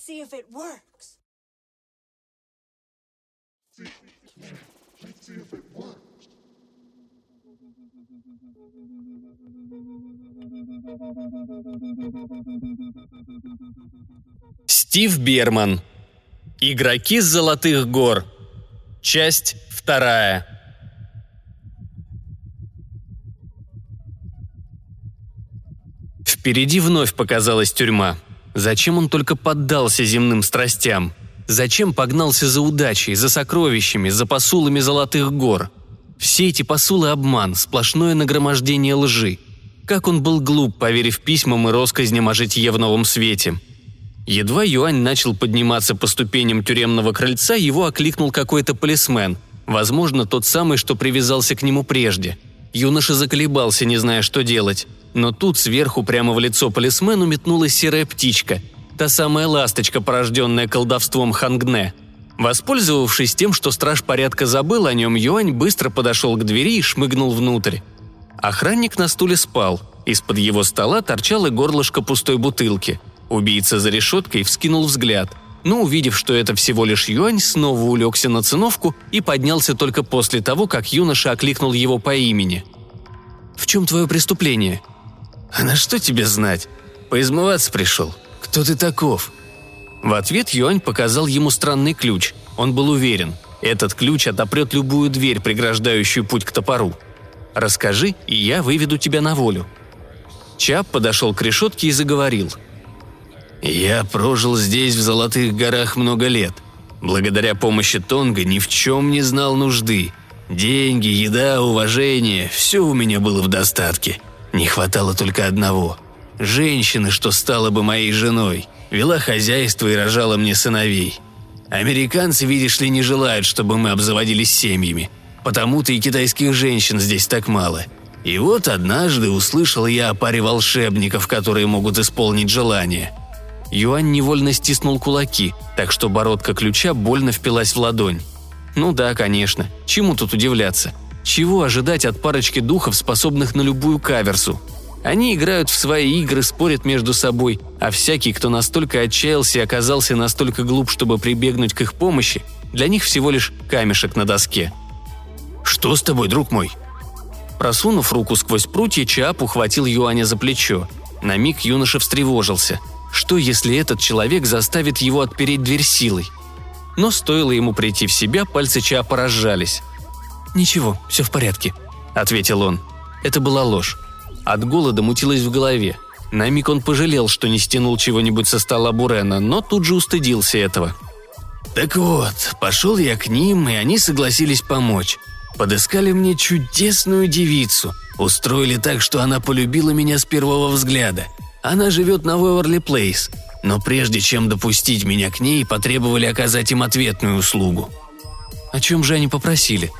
Let's see if it works. Стив Берман. Игроки с Золотых гор. Часть вторая. Впереди вновь показалась тюрьма. Зачем он только поддался земным страстям? Зачем погнался за удачей, за сокровищами, за посулами Золотых гор? Все эти посулы – обман, сплошное нагромождение лжи. Как он был глуп, поверив письмам и россказням о житье в новом свете – Едва Юань начал подниматься по ступеням тюремного крыльца, его окликнул какой-то полисмен. Возможно, тот самый, что привязался к нему прежде. Юноша заколебался, не зная, что делать. Но тут сверху прямо в лицо полисмену метнулась серая птичка. Та самая ласточка, порожденная колдовством Хангне. Воспользовавшись тем, что страж порядка забыл о нем, Юань быстро подошел к двери и шмыгнул внутрь. Охранник на стуле спал. Из-под его стола торчало горлышко пустой бутылки – Убийца за решеткой вскинул взгляд, но, увидев, что это всего лишь юань, снова улегся на циновку и поднялся только после того, как юноша окликнул его по имени. «В чем твое преступление?» «А на что тебе знать? Поизмываться пришел. Кто ты таков?» В ответ Юань показал ему странный ключ. Он был уверен, этот ключ отопрет любую дверь, преграждающую путь к топору. «Расскажи, и я выведу тебя на волю». Чап подошел к решетке и заговорил – я прожил здесь, в Золотых горах, много лет. Благодаря помощи Тонга ни в чем не знал нужды. Деньги, еда, уважение – все у меня было в достатке. Не хватало только одного – женщины, что стала бы моей женой, вела хозяйство и рожала мне сыновей. Американцы, видишь ли, не желают, чтобы мы обзаводились семьями. Потому-то и китайских женщин здесь так мало. И вот однажды услышал я о паре волшебников, которые могут исполнить желание – Юань невольно стиснул кулаки, так что бородка ключа больно впилась в ладонь. Ну да, конечно. Чему тут удивляться? Чего ожидать от парочки духов, способных на любую каверсу? Они играют в свои игры, спорят между собой, а всякий, кто настолько отчаялся и оказался настолько глуп, чтобы прибегнуть к их помощи, для них всего лишь камешек на доске. «Что с тобой, друг мой?» Просунув руку сквозь прутья, Чаап ухватил Юаня за плечо. На миг юноша встревожился – что, если этот человек заставит его отпереть дверь силой? Но стоило ему прийти в себя, пальцы Чаапа разжались. «Ничего, все в порядке», — ответил он. Это была ложь. От голода мутилось в голове. На миг он пожалел, что не стянул чего-нибудь со стола Бурена, но тут же устыдился этого. «Так вот, пошел я к ним, и они согласились помочь. Подыскали мне чудесную девицу. Устроили так, что она полюбила меня с первого взгляда. Она живет на Уэверли Плейс, но прежде чем допустить меня к ней, потребовали оказать им ответную услугу. О чем же они попросили?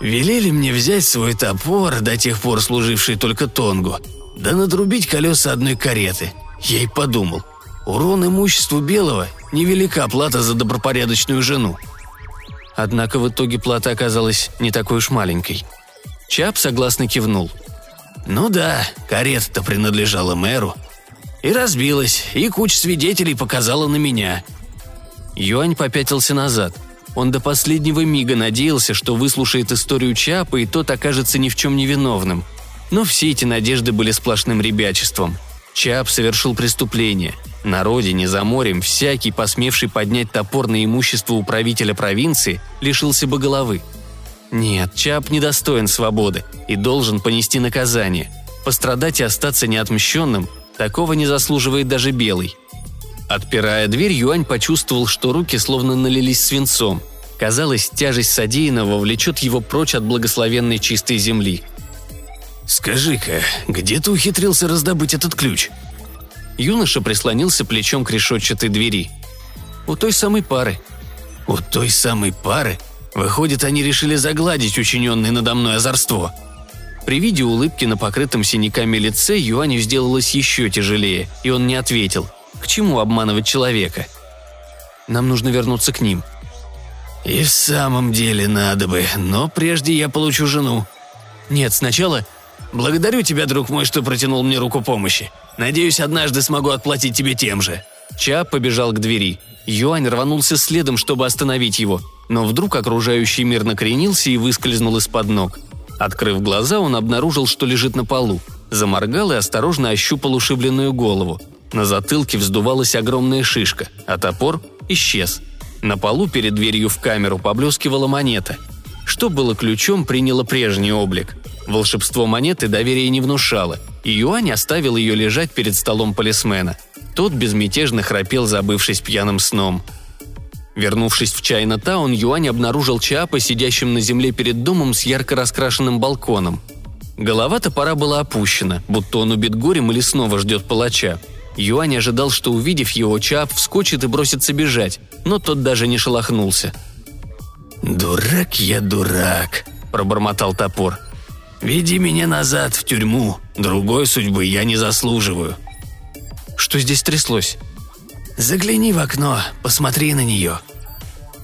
Велели мне взять свой топор, до тех пор служивший только Тонгу, да надрубить колеса одной кареты. Я и подумал, урон имуществу Белого – невелика плата за добропорядочную жену. Однако в итоге плата оказалась не такой уж маленькой. Чап согласно кивнул – ну да, карета-то принадлежала мэру. И разбилась, и куча свидетелей показала на меня. Юань попятился назад. Он до последнего мига надеялся, что выслушает историю Чапа, и тот окажется ни в чем не виновным. Но все эти надежды были сплошным ребячеством. Чап совершил преступление. На родине, за морем, всякий, посмевший поднять топор на имущество управителя провинции, лишился бы головы – нет, Чап недостоин свободы и должен понести наказание. Пострадать и остаться неотмщенным – такого не заслуживает даже Белый. Отпирая дверь, Юань почувствовал, что руки словно налились свинцом. Казалось, тяжесть содеянного влечет его прочь от благословенной чистой земли. «Скажи-ка, где ты ухитрился раздобыть этот ключ?» Юноша прислонился плечом к решетчатой двери. «У той самой пары». «У той самой пары?» Выходит, они решили загладить учиненное надо мной озорство. При виде улыбки на покрытом синяками лице Юаню сделалось еще тяжелее, и он не ответил. К чему обманывать человека? Нам нужно вернуться к ним. И в самом деле надо бы, но прежде я получу жену. Нет, сначала... Благодарю тебя, друг мой, что протянул мне руку помощи. Надеюсь, однажды смогу отплатить тебе тем же. Ча побежал к двери. Юань рванулся следом, чтобы остановить его, но вдруг окружающий мир накренился и выскользнул из-под ног. Открыв глаза, он обнаружил, что лежит на полу. Заморгал и осторожно ощупал ушибленную голову. На затылке вздувалась огромная шишка, а топор исчез. На полу перед дверью в камеру поблескивала монета. Что было ключом, приняло прежний облик. Волшебство монеты доверия не внушало, и Юань оставил ее лежать перед столом полисмена. Тот безмятежно храпел, забывшись пьяным сном. Вернувшись в Чайна-таун, Юань обнаружил Чаапа, сидящим на земле перед домом с ярко раскрашенным балконом. Голова топора была опущена, будто он убит горем или снова ждет палача. Юань ожидал, что увидев его, Чаап вскочит и бросится бежать, но тот даже не шелохнулся. «Дурак я дурак», – пробормотал топор. «Веди меня назад, в тюрьму. Другой судьбы я не заслуживаю». «Что здесь тряслось?» «Загляни в окно, посмотри на нее».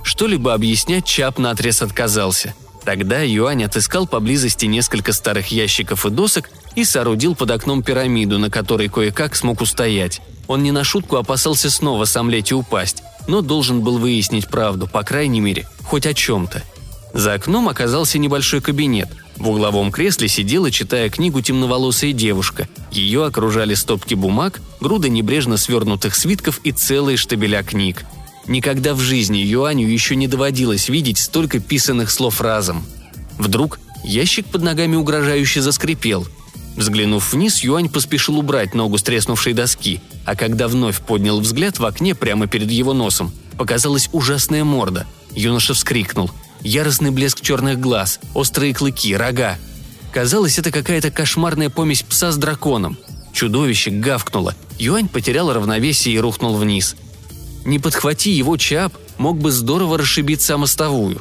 Что-либо объяснять Чап наотрез отказался. Тогда Юань отыскал поблизости несколько старых ящиков и досок и соорудил под окном пирамиду, на которой кое-как смог устоять. Он не на шутку опасался снова сомлеть и упасть, но должен был выяснить правду, по крайней мере, хоть о чем-то. За окном оказался небольшой кабинет. В угловом кресле сидела, читая книгу, темноволосая девушка. Ее окружали стопки бумаг, груды небрежно свернутых свитков и целые штабеля книг. Никогда в жизни Юаню еще не доводилось видеть столько писанных слов разом. Вдруг ящик под ногами угрожающе заскрипел – Взглянув вниз, Юань поспешил убрать ногу с треснувшей доски, а когда вновь поднял взгляд в окне прямо перед его носом, показалась ужасная морда. Юноша вскрикнул. Яростный блеск черных глаз, острые клыки, рога. Казалось, это какая-то кошмарная помесь пса с драконом. Чудовище гавкнуло. Юань потерял равновесие и рухнул вниз. Не подхвати его Чап, мог бы здорово расшибить самостовую.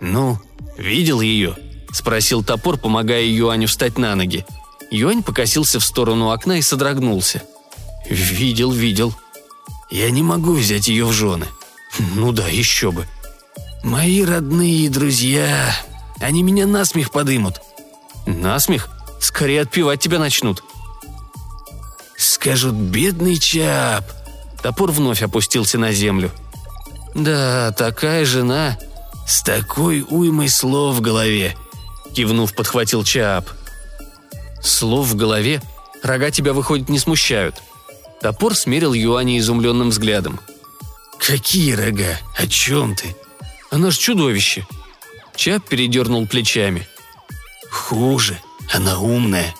«Ну, видел ее?» – спросил топор, помогая Юаню встать на ноги. Юань покосился в сторону окна и содрогнулся. «Видел, видел. Я не могу взять ее в жены. Ну да, еще бы. Мои родные друзья, они меня насмех подымут». «Насмех? Скорее отпевать тебя начнут». «Скажут, бедный Чап». Топор вновь опустился на землю. «Да, такая жена. С такой уймой слов в голове», — кивнув, подхватил Чап. Слов в голове? Рога тебя, выходит, не смущают. Топор смерил Юани изумленным взглядом. «Какие рога? О чем ты?» «Она ж чудовище!» Чап передернул плечами. «Хуже. Она умная.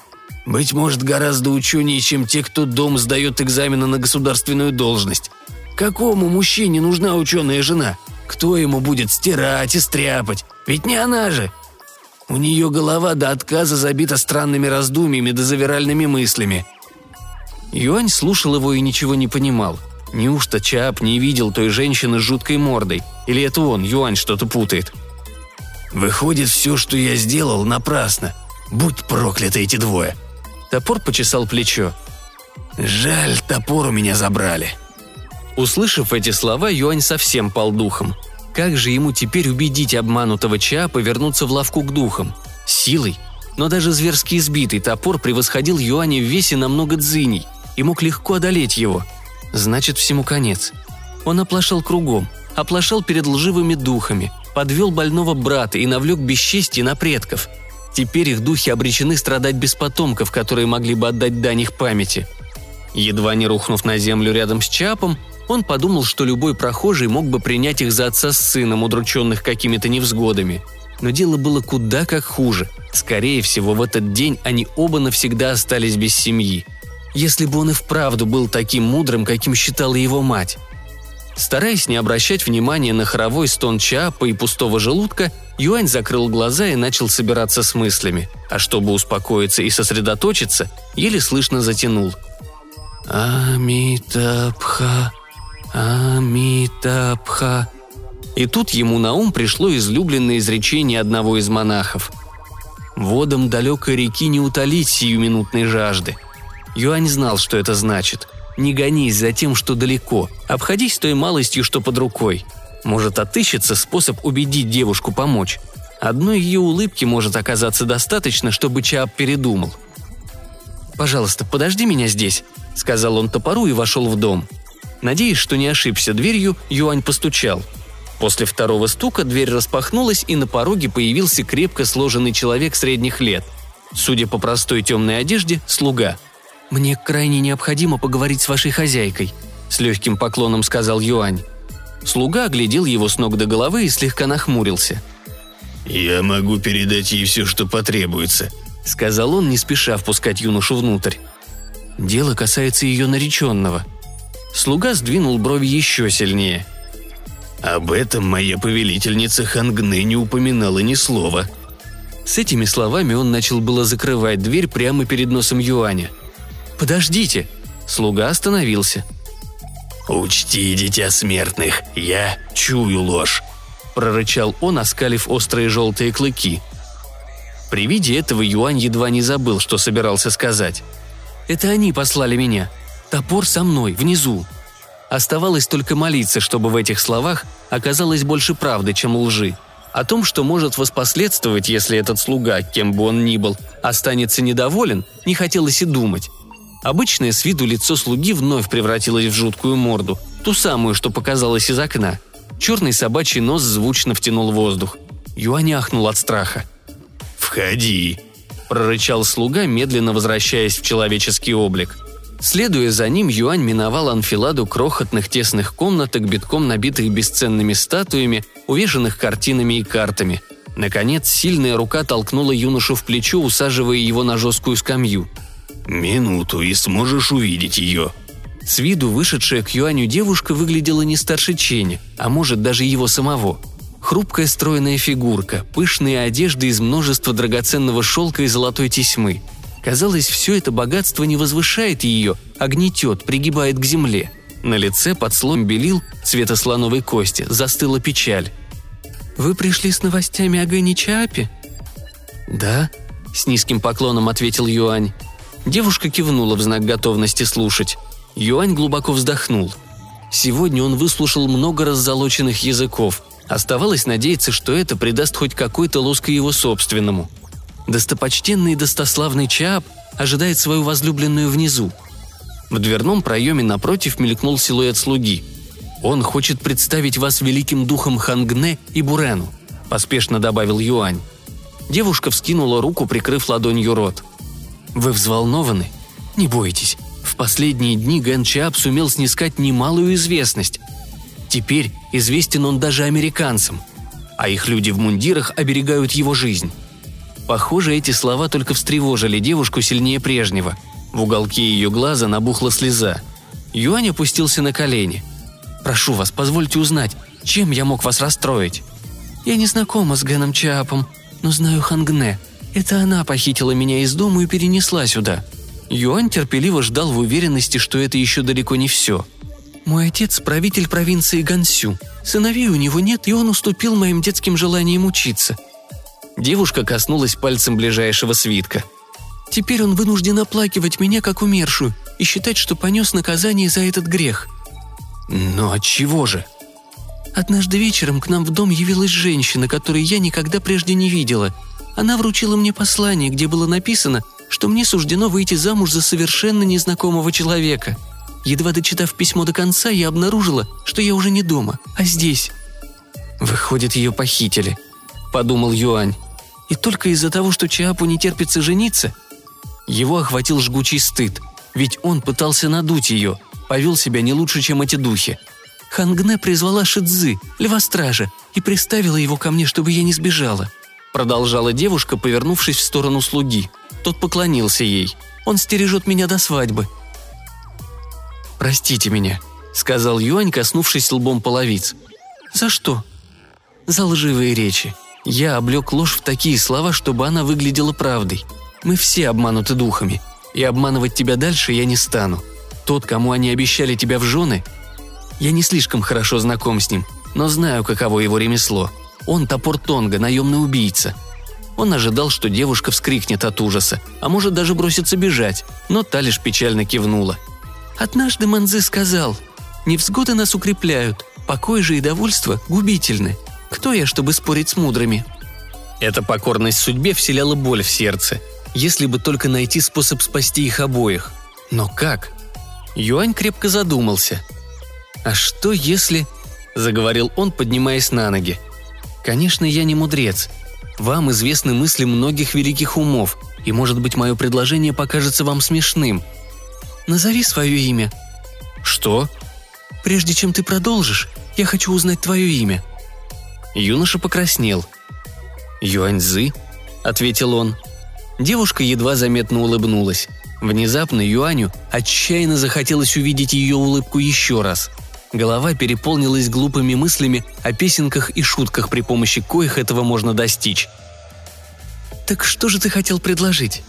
Быть может, гораздо ученее, чем те, кто дом сдает экзамены на государственную должность. Какому мужчине нужна ученая жена? Кто ему будет стирать и стряпать? Ведь не она же!» У нее голова до отказа забита странными раздумьями да завиральными мыслями. Юань слушал его и ничего не понимал. Неужто Чаап не видел той женщины с жуткой мордой? Или это он, Юань, что-то путает? «Выходит, все, что я сделал, напрасно. Будь прокляты эти двое!» Топор почесал плечо. «Жаль, топор у меня забрали». Услышав эти слова, Юань совсем пал духом – как же ему теперь убедить обманутого Ча повернуться в лавку к духам? Силой? Но даже зверски избитый топор превосходил Юаня в весе на много дзыней и мог легко одолеть его. Значит, всему конец. Он оплошал кругом, оплошал перед лживыми духами, подвел больного брата и навлек бесчестие на предков. Теперь их духи обречены страдать без потомков, которые могли бы отдать дань их памяти. Едва не рухнув на землю рядом с Чапом, он подумал, что любой прохожий мог бы принять их за отца с сыном, удрученных какими-то невзгодами. Но дело было куда как хуже. Скорее всего, в этот день они оба навсегда остались без семьи. Если бы он и вправду был таким мудрым, каким считала его мать. Стараясь не обращать внимания на хоровой стон Чаапа и пустого желудка, Юань закрыл глаза и начал собираться с мыслями, а чтобы успокоиться и сосредоточиться, еле слышно затянул. «Амитабха, Амитабха. И тут ему на ум пришло излюбленное изречение одного из монахов. «Водом далекой реки не утолить сиюминутной жажды». Юань знал, что это значит. «Не гонись за тем, что далеко, обходись той малостью, что под рукой». Может, отыщется способ убедить девушку помочь. Одной ее улыбки может оказаться достаточно, чтобы Чаап передумал. «Пожалуйста, подожди меня здесь», — сказал он топору и вошел в дом – Надеясь, что не ошибся дверью, Юань постучал. После второго стука дверь распахнулась, и на пороге появился крепко сложенный человек средних лет. Судя по простой темной одежде, слуга. «Мне крайне необходимо поговорить с вашей хозяйкой», – с легким поклоном сказал Юань. Слуга оглядел его с ног до головы и слегка нахмурился. «Я могу передать ей все, что потребуется», — сказал он, не спеша впускать юношу внутрь. «Дело касается ее нареченного». Слуга сдвинул брови еще сильнее. «Об этом моя повелительница Хангне не упоминала ни слова». С этими словами он начал было закрывать дверь прямо перед носом Юаня. «Подождите!» Слуга остановился. «Учти, дитя смертных, я чую ложь», – прорычал он, оскалив острые желтые клыки. При виде этого Юань едва не забыл, что собирался сказать. «Это они послали меня. Топор со мной, внизу». Оставалось только молиться, чтобы в этих словах оказалось больше правды, чем лжи. О том, что может воспоследствовать, если этот слуга, кем бы он ни был, останется недоволен, не хотелось и думать. Обычное с виду лицо слуги вновь превратилось в жуткую морду, ту самую, что показалось из окна. Черный собачий нос звучно втянул воздух. Юань ахнул от страха. «Входи!» – прорычал слуга, медленно возвращаясь в человеческий облик. Следуя за ним, Юань миновал анфиладу крохотных тесных комнаток, битком набитых бесценными статуями, увешанных картинами и картами. Наконец, сильная рука толкнула юношу в плечо, усаживая его на жесткую скамью. «Минуту, и сможешь увидеть ее», с виду вышедшая к Юаню девушка выглядела не старше Чени, а может даже его самого. Хрупкая стройная фигурка, пышные одежды из множества драгоценного шелка и золотой тесьмы. Казалось, все это богатство не возвышает ее, а гнетет, пригибает к земле. На лице под слоем белил цвета слоновой кости застыла печаль. «Вы пришли с новостями о Гэне Чаапе?» «Да», — с низким поклоном ответил Юань. Девушка кивнула в знак готовности слушать. Юань глубоко вздохнул. Сегодня он выслушал много раззолоченных языков, Оставалось надеяться, что это придаст хоть какой-то лоск его собственному. Достопочтенный и достославный Чаап ожидает свою возлюбленную внизу. В дверном проеме напротив мелькнул силуэт слуги. «Он хочет представить вас великим духом Хангне и Бурену», – поспешно добавил Юань. Девушка вскинула руку, прикрыв ладонью рот. «Вы взволнованы? Не бойтесь. В последние дни Гэн Чаап сумел снискать немалую известность. Теперь известен он даже американцам, а их люди в мундирах оберегают его жизнь. Похоже, эти слова только встревожили девушку сильнее прежнего. В уголке ее глаза набухла слеза. Юань опустился на колени. «Прошу вас, позвольте узнать, чем я мог вас расстроить?» «Я не знакома с Гэном Чапом, но знаю Хангне. Это она похитила меня из дома и перенесла сюда». Юань терпеливо ждал в уверенности, что это еще далеко не все – мой отец – правитель провинции Гансю. Сыновей у него нет, и он уступил моим детским желаниям учиться». Девушка коснулась пальцем ближайшего свитка. «Теперь он вынужден оплакивать меня как умершую и считать, что понес наказание за этот грех». «Но от чего же?» Однажды вечером к нам в дом явилась женщина, которую я никогда прежде не видела. Она вручила мне послание, где было написано, что мне суждено выйти замуж за совершенно незнакомого человека – Едва дочитав письмо до конца, я обнаружила, что я уже не дома, а здесь. «Выходит, ее похитили», — подумал Юань. «И только из-за того, что Чиапу не терпится жениться?» Его охватил жгучий стыд, ведь он пытался надуть ее, повел себя не лучше, чем эти духи. Хангне призвала Шидзы, льва-стража, и приставила его ко мне, чтобы я не сбежала. Продолжала девушка, повернувшись в сторону слуги. Тот поклонился ей. «Он стережет меня до свадьбы», «Простите меня», — сказал Юань, коснувшись лбом половиц. «За что?» «За лживые речи. Я облег ложь в такие слова, чтобы она выглядела правдой. Мы все обмануты духами, и обманывать тебя дальше я не стану. Тот, кому они обещали тебя в жены, я не слишком хорошо знаком с ним, но знаю, каково его ремесло. Он топор Тонга, наемный убийца. Он ожидал, что девушка вскрикнет от ужаса, а может даже бросится бежать, но та лишь печально кивнула – Однажды Манзы сказал, «Невзгоды нас укрепляют, покой же и довольство губительны. Кто я, чтобы спорить с мудрыми?» Эта покорность судьбе вселяла боль в сердце, если бы только найти способ спасти их обоих. Но как? Юань крепко задумался. «А что если...» – заговорил он, поднимаясь на ноги. «Конечно, я не мудрец. Вам известны мысли многих великих умов, и, может быть, мое предложение покажется вам смешным. Назови свое имя». «Что?» «Прежде чем ты продолжишь, я хочу узнать твое имя». Юноша покраснел. «Юаньзы?» – ответил он. Девушка едва заметно улыбнулась. Внезапно Юаню отчаянно захотелось увидеть ее улыбку еще раз. Голова переполнилась глупыми мыслями о песенках и шутках, при помощи коих этого можно достичь. «Так что же ты хотел предложить?»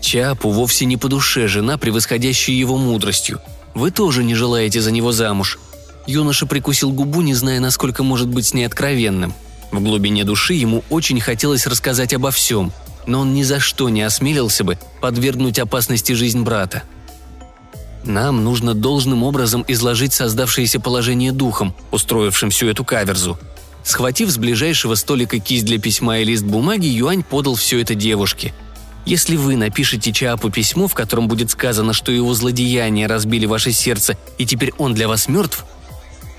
Чапу вовсе не по душе жена, превосходящая его мудростью. Вы тоже не желаете за него замуж. Юноша прикусил губу, не зная, насколько может быть с ней откровенным. В глубине души ему очень хотелось рассказать обо всем, но он ни за что не осмелился бы подвергнуть опасности жизнь брата. Нам нужно должным образом изложить создавшееся положение духом, устроившим всю эту каверзу. Схватив с ближайшего столика кисть для письма и лист бумаги, Юань подал все это девушке. Если вы напишете Чаапу письмо, в котором будет сказано, что его злодеяния разбили ваше сердце, и теперь он для вас мертв,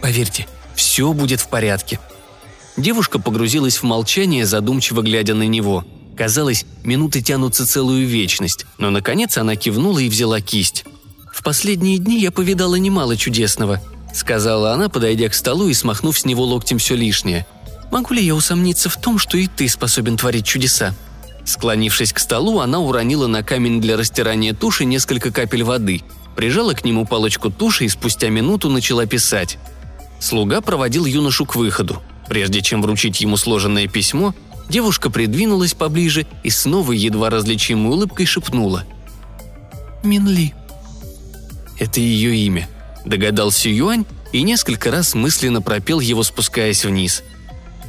поверьте, все будет в порядке. Девушка погрузилась в молчание, задумчиво глядя на него. Казалось, минуты тянутся целую вечность, но наконец она кивнула и взяла кисть. «В последние дни я повидала немало чудесного», — сказала она, подойдя к столу и смахнув с него локтем все лишнее. «Могу ли я усомниться в том, что и ты способен творить чудеса?» Склонившись к столу, она уронила на камень для растирания туши несколько капель воды, прижала к нему палочку туши и спустя минуту начала писать. Слуга проводил юношу к выходу. Прежде чем вручить ему сложенное письмо, девушка придвинулась поближе и снова едва различимой улыбкой шепнула. «Минли», это ее имя. Догадался Юань и несколько раз мысленно пропел его, спускаясь вниз.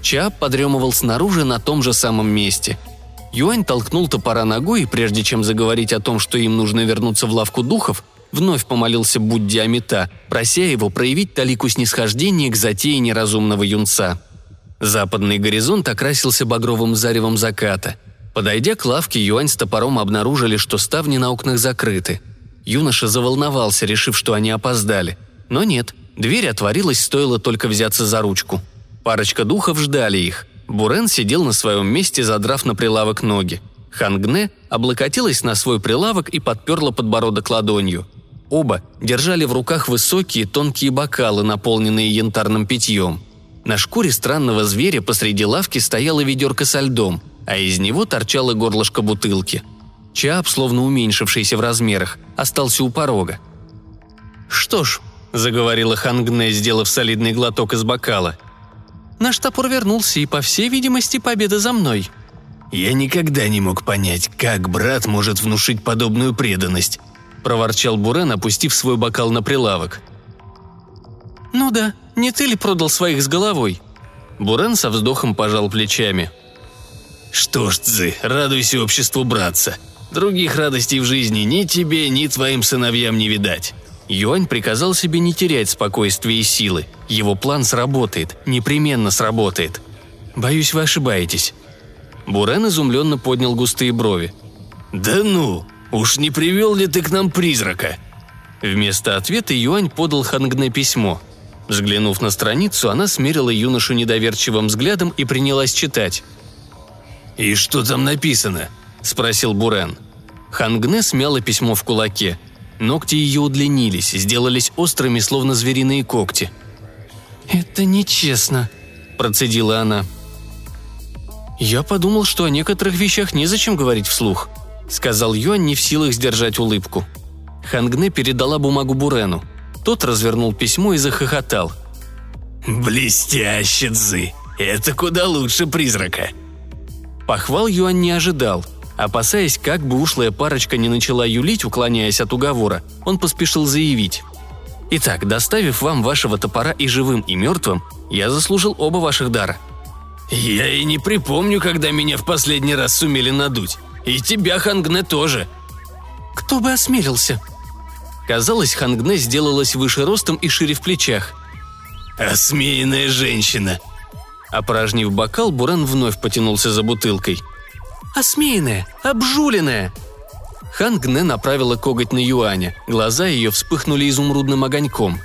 Ча подремывал снаружи на том же самом месте. Юань толкнул топора ногой и, прежде чем заговорить о том, что им нужно вернуться в лавку духов, вновь помолился Будде Амита, прося его проявить талику снисхождения к затее неразумного юнца. Западный горизонт окрасился багровым заревом заката. Подойдя к лавке, Юань с топором обнаружили, что ставни на окнах закрыты – Юноша заволновался, решив, что они опоздали. Но нет, дверь отворилась, стоило только взяться за ручку. Парочка духов ждали их. Бурен сидел на своем месте, задрав на прилавок ноги. Хангне облокотилась на свой прилавок и подперла подбородок ладонью. Оба держали в руках высокие тонкие бокалы, наполненные янтарным питьем. На шкуре странного зверя посреди лавки стояла ведерко со льдом, а из него торчало горлышко бутылки – Чап, словно уменьшившийся в размерах, остался у порога. «Что ж», — заговорила Хангне, сделав солидный глоток из бокала. «Наш топор вернулся, и, по всей видимости, победа за мной». «Я никогда не мог понять, как брат может внушить подобную преданность», — проворчал Бурен, опустив свой бокал на прилавок. «Ну да, не ты ли продал своих с головой?» Бурен со вздохом пожал плечами. «Что ж, Цзы, радуйся обществу братца. Других радостей в жизни ни тебе, ни твоим сыновьям не видать». Юань приказал себе не терять спокойствия и силы. Его план сработает, непременно сработает. Боюсь, вы ошибаетесь. Бурен изумленно поднял густые брови. «Да ну, уж не привел ли ты к нам призрака?» Вместо ответа Юань подал Хангне письмо. Взглянув на страницу, она смерила юношу недоверчивым взглядом и принялась читать. «И что там написано?» – спросил Бурен. Хангне смяла письмо в кулаке. Ногти ее удлинились, сделались острыми, словно звериные когти. «Это нечестно», – процедила она. «Я подумал, что о некоторых вещах незачем говорить вслух», – сказал Юань, не в силах сдержать улыбку. Хангне передала бумагу Бурену. Тот развернул письмо и захохотал. «Блестяще, Цзы! Это куда лучше призрака!» Похвал Юань не ожидал – Опасаясь, как бы ушлая парочка не начала юлить, уклоняясь от уговора, он поспешил заявить. «Итак, доставив вам вашего топора и живым, и мертвым, я заслужил оба ваших дара». «Я и не припомню, когда меня в последний раз сумели надуть. И тебя, Хангне, тоже». «Кто бы осмелился?» Казалось, Хангне сделалась выше ростом и шире в плечах. «Осмеянная женщина!» Опорожнив бокал, Буран вновь потянулся за бутылкой – осмеянная, обжуленная!» Хан Гне направила коготь на Юаня, глаза ее вспыхнули изумрудным огоньком.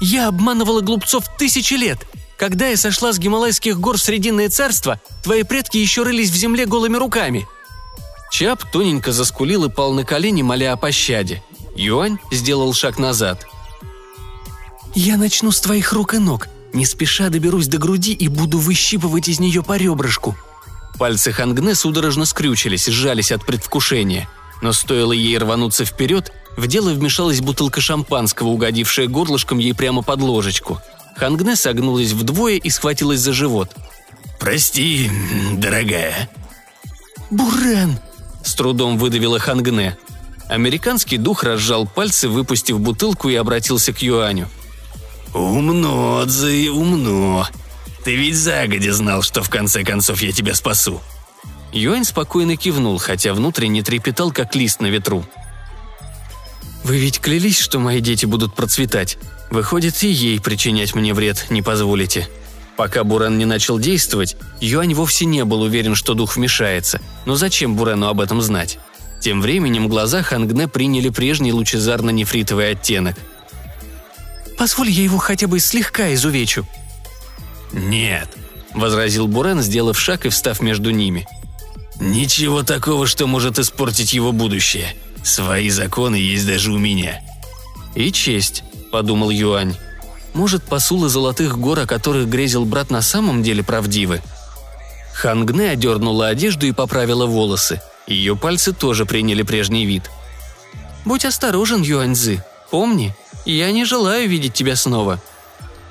Я обманывала глупцов тысячи лет. Когда я сошла с Гималайских гор в Срединное царство, твои предки еще рылись в земле голыми руками». Чап тоненько заскулил и пал на колени, моля о пощаде. Юань сделал шаг назад. «Я начну с твоих рук и ног. Не спеша доберусь до груди и буду выщипывать из нее по ребрышку». Пальцы Хангне судорожно скрючились, сжались от предвкушения. Но стоило ей рвануться вперед, в дело вмешалась бутылка шампанского, угодившая горлышком ей прямо под ложечку. Хангне согнулась вдвое и схватилась за живот. «Прости, дорогая». «Бурен!» – с трудом выдавила Хангне. Американский дух разжал пальцы, выпустив бутылку и обратился к Юаню. «Умно, Цзы, умно. Ты ведь загодя знал, что в конце концов я тебя спасу». Юань спокойно кивнул, хотя внутренне трепетал, как лист на ветру. «Вы ведь клялись, что мои дети будут процветать. Выходит, и ей причинять мне вред не позволите». Пока Бурен не начал действовать, Юань вовсе не был уверен, что дух вмешается. Но зачем Бурену об этом знать? Тем временем глаза Хангне приняли прежний лучезарно-нефритовый оттенок. «Позволь я его хотя бы слегка изувечу». «Нет», — возразил Бурен, сделав шаг и встав между ними. «Ничего такого, что может испортить его будущее. Свои законы есть даже у меня». «И честь», — подумал Юань. «Может, посулы золотых гор, о которых грезил брат, на самом деле правдивы?» Хангне одернула одежду и поправила волосы. Ее пальцы тоже приняли прежний вид. «Будь осторожен, Юаньзы. Помни, я не желаю видеть тебя снова».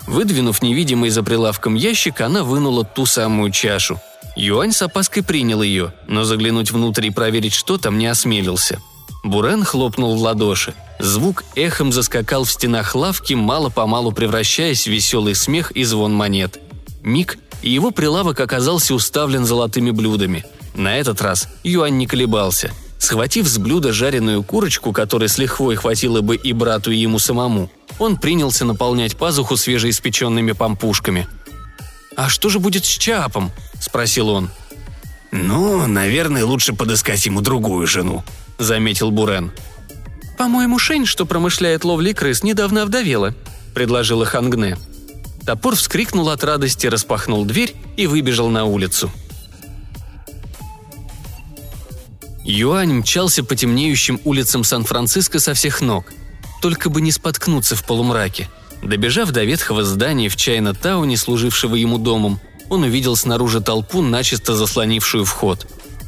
Выдвинув невидимый за прилавком ящик, она вынула ту самую чашу. Юань с опаской принял ее, но заглянуть внутрь и проверить, что там, не осмелился – Бурен хлопнул в ладоши. Звук эхом заскакал в стенах лавки, мало-помалу превращаясь в веселый смех и звон монет. Миг, и его прилавок оказался уставлен золотыми блюдами. На этот раз Юань не колебался. Схватив с блюда жареную курочку, которой с лихвой хватило бы и брату, и ему самому, он принялся наполнять пазуху свежеиспеченными пампушками. «А что же будет с Чапом?» – спросил он. «Ну, наверное, лучше подыскать ему другую жену», заметил Бурен. «По-моему, Шень, что промышляет ловлей крыс, недавно овдовела», — предложила Хангне. Топор вскрикнул от радости, распахнул дверь и выбежал на улицу. Юань мчался по темнеющим улицам Сан-Франциско со всех ног. Только бы не споткнуться в полумраке. Добежав до ветхого здания в Чайна-тауне, служившего ему домом, он увидел снаружи толпу, начисто заслонившую вход.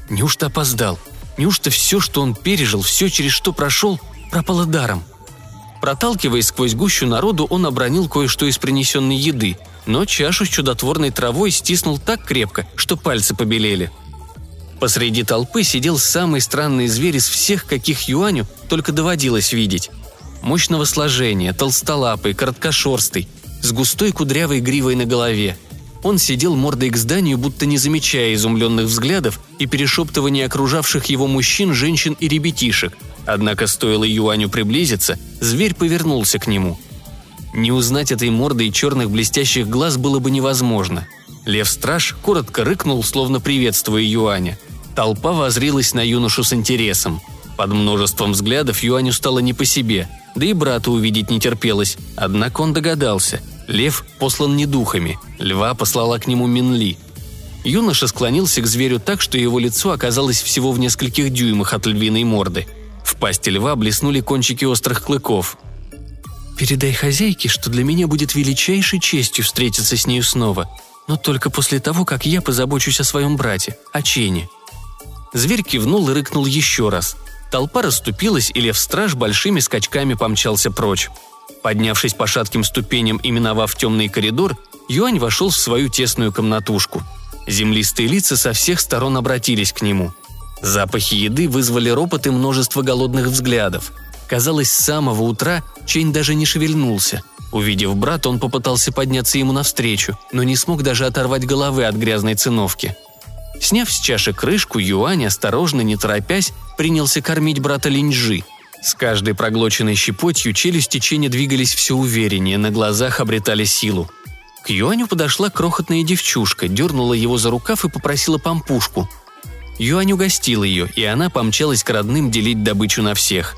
Неужто опоздал? Неужто все, что он пережил, все, через что прошел, пропало даром? Проталкиваясь сквозь гущу народу, он обронил кое-что из принесенной еды, но чашу с чудотворной травой стиснул так крепко, что пальцы побелели. Посреди толпы сидел самый странный зверь из всех, каких Юаню только доводилось видеть. Мощного сложения, толстолапый, короткошерстый, с густой кудрявой гривой на голове – он сидел мордой к зданию, будто не замечая изумленных взглядов и перешептывания окружавших его мужчин, женщин и ребятишек. Однако стоило Юаню приблизиться, зверь повернулся к нему. Не узнать этой морды и черных блестящих глаз было бы невозможно. Лев-страж коротко рыкнул, словно приветствуя Юаня. Толпа возрилась на юношу с интересом. Под множеством взглядов Юаню стало не по себе, да и брата увидеть не терпелось, однако он догадался – Лев послан не духами, льва послала к нему Минли. Юноша склонился к зверю так, что его лицо оказалось всего в нескольких дюймах от львиной морды. В пасти льва блеснули кончики острых клыков. «Передай хозяйке, что для меня будет величайшей честью встретиться с нею снова, но только после того, как я позабочусь о своем брате, о Чене». Зверь кивнул и рыкнул еще раз. Толпа расступилась, и лев-страж большими скачками помчался прочь. Поднявшись по шатким ступеням и миновав темный коридор, Юань вошел в свою тесную комнатушку. Землистые лица со всех сторон обратились к нему. Запахи еды вызвали ропот и множество голодных взглядов. Казалось, с самого утра Чень даже не шевельнулся. Увидев брата, он попытался подняться ему навстречу, но не смог даже оторвать головы от грязной циновки. Сняв с чаши крышку, Юань, осторожно, не торопясь, принялся кормить брата Линьжи – с каждой проглоченной щепотью челюсти Ченя двигались все увереннее, на глазах обретали силу. К Юаню подошла крохотная девчушка, дернула его за рукав и попросила пампушку. Юань угостил ее, и она помчалась к родным делить добычу на всех.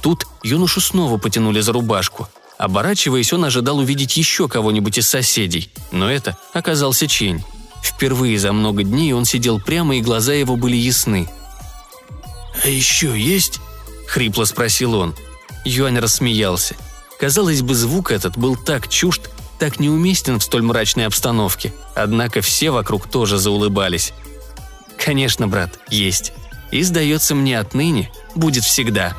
Тут юношу снова потянули за рубашку. Оборачиваясь, он ожидал увидеть еще кого-нибудь из соседей, но это оказался Чень. Впервые за много дней он сидел прямо, и глаза его были ясны. «А еще есть?» – хрипло спросил он. Юань рассмеялся. Казалось бы, звук этот был так чужд, так неуместен в столь мрачной обстановке. Однако все вокруг тоже заулыбались. «Конечно, брат, есть. И, сдается мне, отныне будет всегда»,